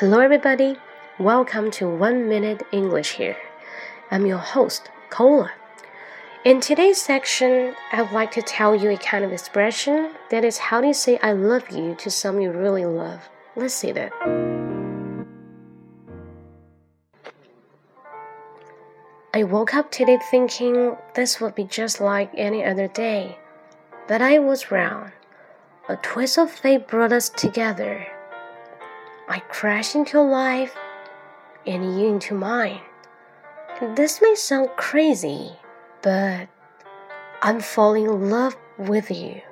Hello, everybody. Welcome to One Minute English here. I'm your host, Cola. In today's section, I would like to tell you a kind of expression that is how do you say I love you to someone you really love. Let's see that. I woke up today thinking this would be just like any other day, but I was wrong. A twist of fate brought us together. I crash into life and you into mine. This may sound crazy, but I'm falling in love with you.